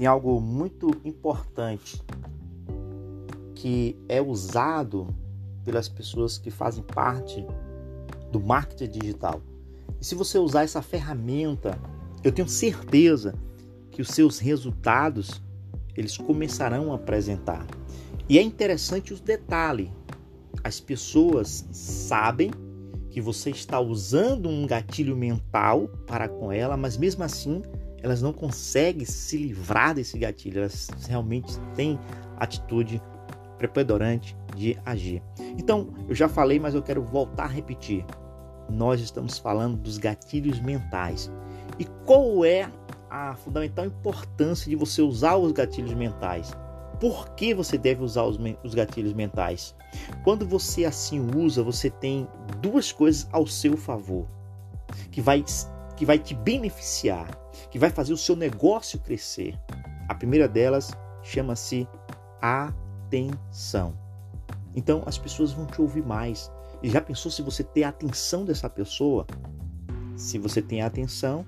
tem algo muito importante que é usado pelas pessoas que fazem parte do marketing digital. E se você usar essa ferramenta, eu tenho certeza que os seus resultados eles começarão a apresentar. E é interessante os detalhes. As pessoas sabem que você está usando um gatilho mental para com ela, mas mesmo assim elas não conseguem se livrar desse gatilho, elas realmente têm atitude preponderante de agir. Então, eu já falei, mas eu quero voltar a repetir. Nós estamos falando dos gatilhos mentais. E qual é a fundamental importância de você usar os gatilhos mentais? Por que você deve usar os, os gatilhos mentais? Quando você assim usa, você tem duas coisas ao seu favor que vai, que vai te beneficiar, que vai fazer o seu negócio crescer. A primeira delas chama-se atenção. Então as pessoas vão te ouvir mais. E já pensou se você ter a atenção dessa pessoa? Se você tem a atenção,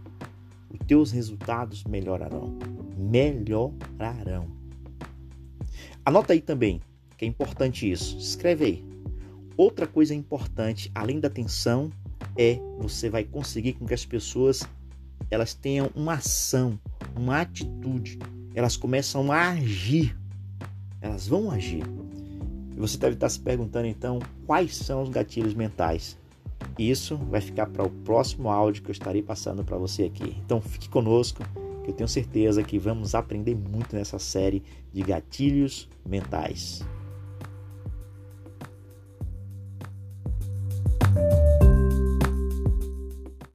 os teus resultados melhorarão. Melhorarão. Anota aí também, que é importante isso. Escreve aí. Outra coisa importante, além da atenção, é você vai conseguir com que as pessoas elas tenham uma ação, uma atitude. Elas começam a agir. Elas vão agir. E você deve estar se perguntando então quais são os gatilhos mentais. Isso vai ficar para o próximo áudio que eu estarei passando para você aqui. Então fique conosco, que eu tenho certeza que vamos aprender muito nessa série de gatilhos mentais.